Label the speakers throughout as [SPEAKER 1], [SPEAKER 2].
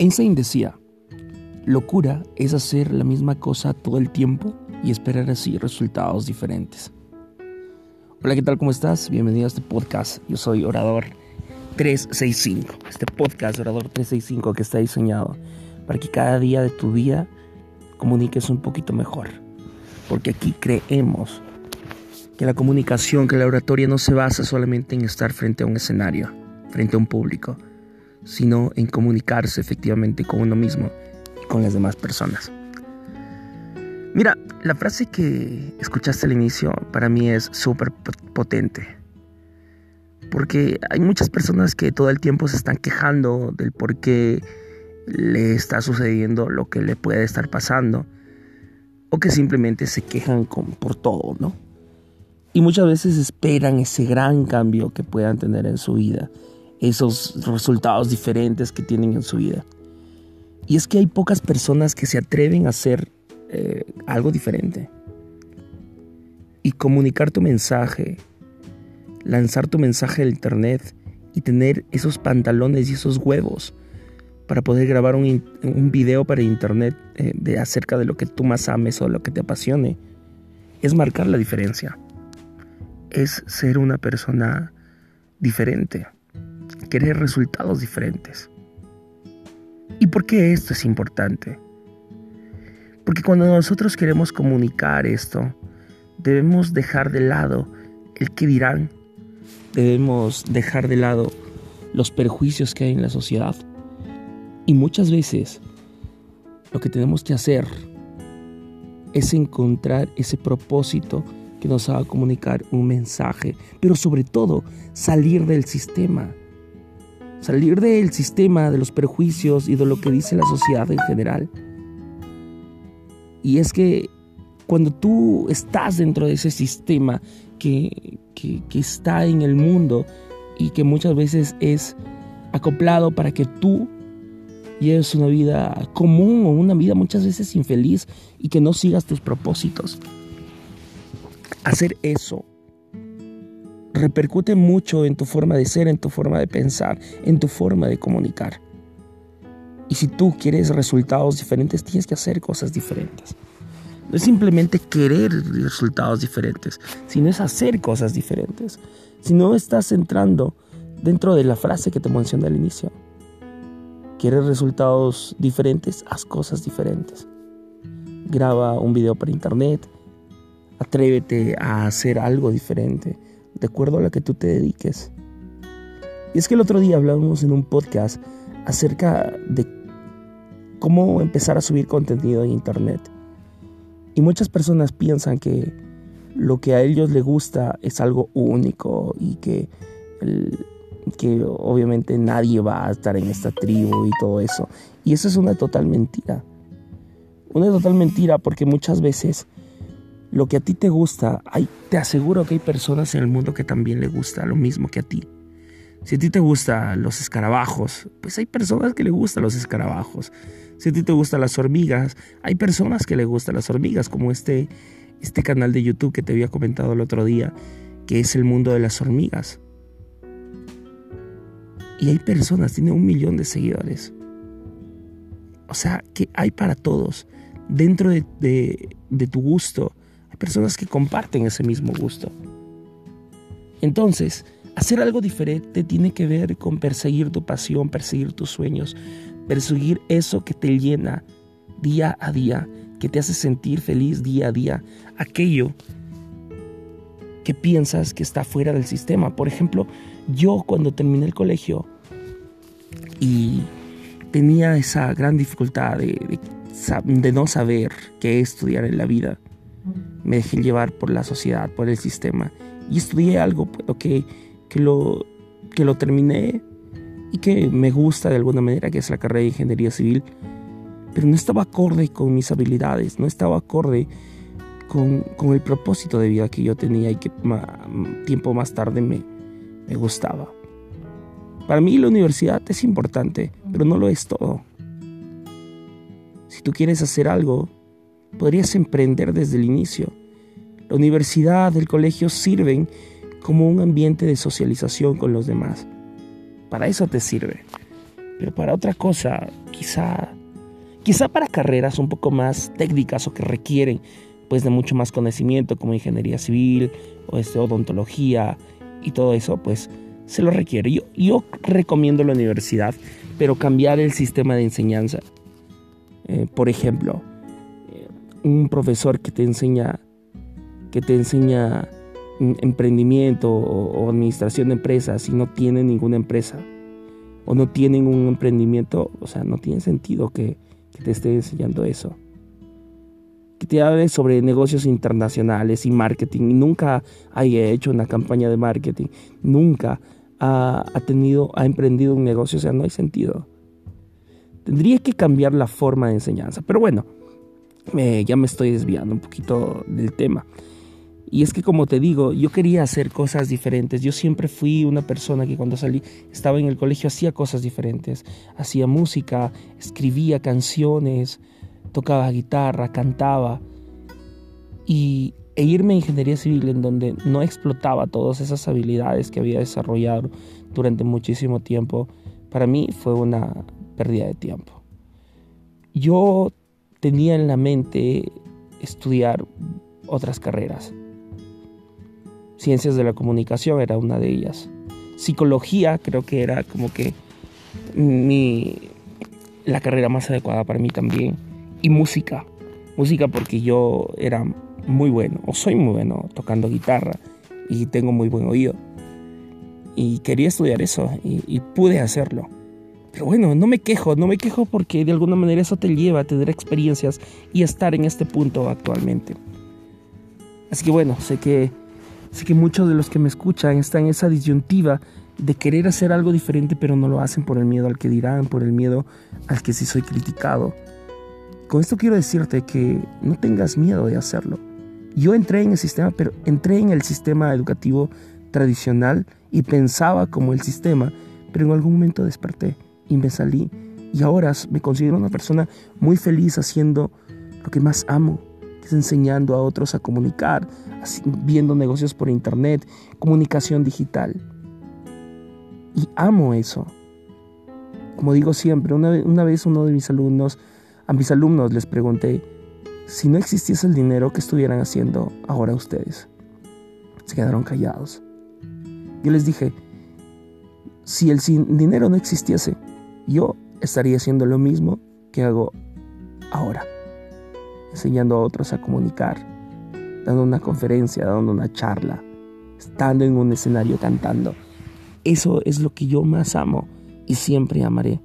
[SPEAKER 1] Einstein decía, locura es hacer la misma cosa todo el tiempo y esperar así resultados diferentes. Hola, ¿qué tal? ¿Cómo estás? Bienvenido a este podcast. Yo soy Orador 365. Este podcast Orador 365 que está diseñado para que cada día de tu día comuniques un poquito mejor. Porque aquí creemos que la comunicación, que la oratoria no se basa solamente en estar frente a un escenario, frente a un público sino en comunicarse efectivamente con uno mismo y con las demás personas. Mira, la frase que escuchaste al inicio para mí es súper potente. Porque hay muchas personas que todo el tiempo se están quejando del por qué le está sucediendo lo que le puede estar pasando. O que simplemente se quejan por todo, ¿no? Y muchas veces esperan ese gran cambio que puedan tener en su vida esos resultados diferentes que tienen en su vida. Y es que hay pocas personas que se atreven a hacer eh, algo diferente. Y comunicar tu mensaje, lanzar tu mensaje al internet y tener esos pantalones y esos huevos para poder grabar un, un video para internet eh, de acerca de lo que tú más ames o lo que te apasione, es marcar la diferencia. Es ser una persona diferente querer resultados diferentes. ¿Y por qué esto es importante? Porque cuando nosotros queremos comunicar esto, debemos dejar de lado el que dirán, debemos dejar de lado los perjuicios que hay en la sociedad. Y muchas veces lo que tenemos que hacer es encontrar ese propósito que nos haga comunicar un mensaje, pero sobre todo salir del sistema, salir del sistema, de los perjuicios y de lo que dice la sociedad en general. Y es que cuando tú estás dentro de ese sistema que, que, está en el mundo y que muchas veces es acoplado para que tú lleves una vida común o una vida muchas veces infeliz y que no sigas tus propósitos. Hacer eso repercute mucho en tu forma de ser, en tu forma de pensar, en tu forma de comunicar. Y si tú quieres resultados diferentes, tienes que hacer cosas diferentes. No es simplemente querer resultados diferentes, sino es hacer cosas diferentes. Si no estás entrando dentro de la frase que te mencioné al inicio, quieres resultados diferentes, haz cosas diferentes. Graba un video para internet, atrévete a hacer algo diferente de acuerdo a lo que tú te dediques. Y es que el otro día hablábamos en un podcast acerca de cómo empezar a subir contenido en Internet. Y muchas personas piensan que lo que a ellos les gusta es algo único y que, que obviamente nadie va a estar en esta tribu y todo eso. Y eso es una total mentira. Una total mentira porque muchas veces lo que a ti te gusta, te aseguro que hay personas en el mundo que también le gusta lo mismo que a ti. Si a ti te gustan los escarabajos, pues hay personas que le gustan los escarabajos. Si a ti te gustan las hormigas, hay personas que le gustan las hormigas, como este, este canal de YouTube que te había comentado el otro día, que es el mundo de las hormigas. Y hay personas, tiene un millón de seguidores. O sea, que hay para todos. Dentro de, de tu gusto personas que comparten ese mismo gusto. Entonces, hacer algo diferente tiene que ver con perseguir tu pasión, perseguir tus sueños, perseguir eso que te llena día a día, que te hace sentir feliz día a día, aquello que piensas que está fuera del sistema. Por ejemplo, yo cuando terminé el colegio y tenía esa gran dificultad de, no saber qué estudiar en la vida, me dejé llevar por la sociedad, por el sistema y estudié algo pues, que, que, lo, que lo terminé y que me gusta de alguna manera, que es la carrera de ingeniería civil, pero no estaba acorde con mis habilidades, no estaba acorde con, con el propósito de vida que yo tenía y que tiempo más tarde me, me gustaba. Para mí la universidad es importante, pero no lo es todo. Si tú quieres hacer algo, podrías emprender desde el inicio. La universidad, el colegio sirven como un ambiente de socialización con los demás. Para eso te sirve. Pero para otra cosa, quizá, quizá para carreras un poco más técnicas o que requieren pues de mucho más conocimiento como ingeniería civil o este, odontología y todo eso, pues se lo requiere. Yo, yo recomiendo la universidad, pero cambiar el sistema de enseñanza. Eh, por ejemplo, un profesor que te enseña que te enseña emprendimiento o, administración de empresas y no tiene ninguna empresa o no tienen un emprendimiento, o sea, no tiene sentido que, te esté enseñando eso. Que te hable sobre negocios internacionales y marketing y nunca haya hecho una campaña de marketing, nunca ha tenido, ha emprendido un negocio, o sea, no hay sentido. Tendría que cambiar la forma de enseñanza, pero bueno, ya me estoy desviando un poquito del tema. Y es que como te digo, yo quería hacer cosas diferentes. Yo siempre fui una persona que cuando salí, estaba en el colegio, hacía cosas diferentes. Hacía música, escribía canciones, tocaba guitarra, cantaba. Y, e irme a ingeniería civil en donde no explotaba todas esas habilidades que había desarrollado durante muchísimo tiempo, para mí fue una pérdida de tiempo. Yo tenía en la mente estudiar otras carreras Ciencias de la comunicación era una de ellas. Psicología creo que era como que mi, la carrera más adecuada para mí también. Y música. Música porque yo era muy bueno, o soy muy bueno tocando guitarra y tengo muy buen oído. Y quería estudiar eso y, y pude hacerlo. Pero bueno, no me quejo, no me quejo porque de alguna manera eso te lleva a tener experiencias y estar en este punto actualmente. Así que bueno, sé que Sé que muchos de los que me escuchan están en esa disyuntiva de querer hacer algo diferente pero no lo hacen por el miedo al que dirán, por el miedo al que si soy criticado. Con esto quiero decirte que no tengas miedo de hacerlo. Yo entré en el sistema, pero entré en el sistema educativo tradicional y pensaba como el sistema, pero en algún momento desperté y me salí y ahora me considero una persona muy feliz haciendo lo que más amo, enseñando a otros a comunicar, viendo negocios por internet, comunicación digital. Y amo eso. Como digo siempre, una, una vez uno de mis alumnos, a mis alumnos les pregunté, si no existiese el dinero, ¿qué estuvieran haciendo ahora ustedes? Se quedaron callados. Yo les dije, si el dinero no existiese, yo estaría haciendo lo mismo que hago ahora enseñando a otros a comunicar, dando una conferencia, dando una charla, estando en un escenario cantando. Eso es lo que yo más amo y siempre amaré.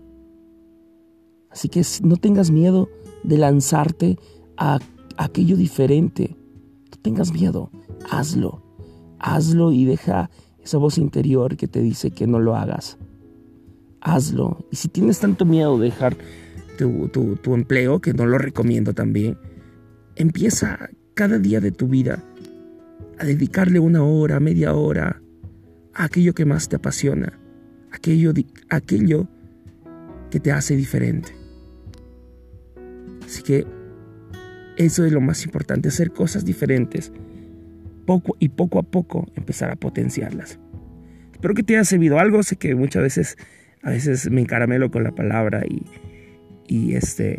[SPEAKER 1] Así que no tengas miedo de lanzarte a aquello diferente. No tengas miedo, hazlo. Hazlo y deja esa voz interior que te dice que no lo hagas. Hazlo. Y si tienes tanto miedo de dejar tu, tu empleo, que no lo recomiendo también, Empieza cada día de tu vida a dedicarle una hora, media hora a aquello que más te apasiona, aquello, aquello que te hace diferente. Así que eso es lo más importante, hacer cosas diferentes poco y poco a poco empezar a potenciarlas. Espero que te haya servido algo, sé que muchas veces a veces me encaramelo con la palabra y, este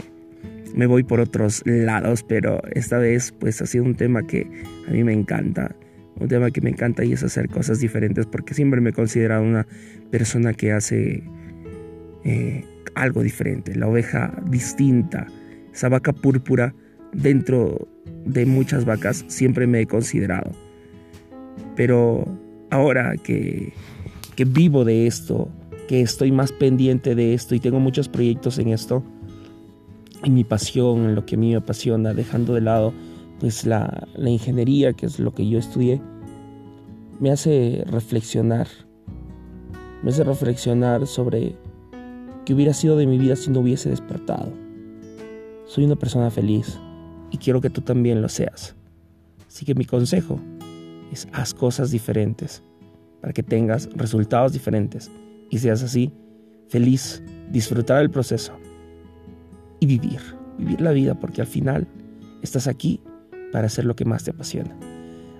[SPEAKER 1] me voy por otros lados, pero esta vez pues ha sido un tema que a mí me encanta, un tema que me encanta y es hacer cosas diferentes porque siempre me he considerado una persona que hace eh, algo diferente, la oveja distinta, esa vaca púrpura dentro de muchas vacas siempre me he considerado. Pero ahora que vivo de esto, que estoy más pendiente de esto y tengo muchos proyectos en esto, en mi pasión, en lo que a mí me apasiona, dejando de lado pues la, la ingeniería, que es lo que yo estudié, me hace reflexionar, me hace reflexionar sobre qué hubiera sido de mi vida si no hubiese despertado. Soy una persona feliz y quiero que tú también lo seas. Así que mi consejo es haz cosas diferentes para que tengas resultados diferentes y seas así feliz, disfrutar del proceso y vivir, vivir la vida, porque al final estás aquí para hacer lo que más te apasiona.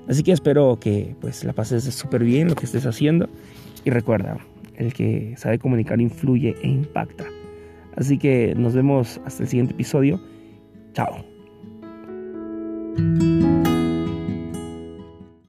[SPEAKER 1] Así que espero que pues la pases súper bien lo que estés haciendo y recuerda, el que sabe comunicar influye e impacta. Así que nos vemos hasta el siguiente episodio. Chao.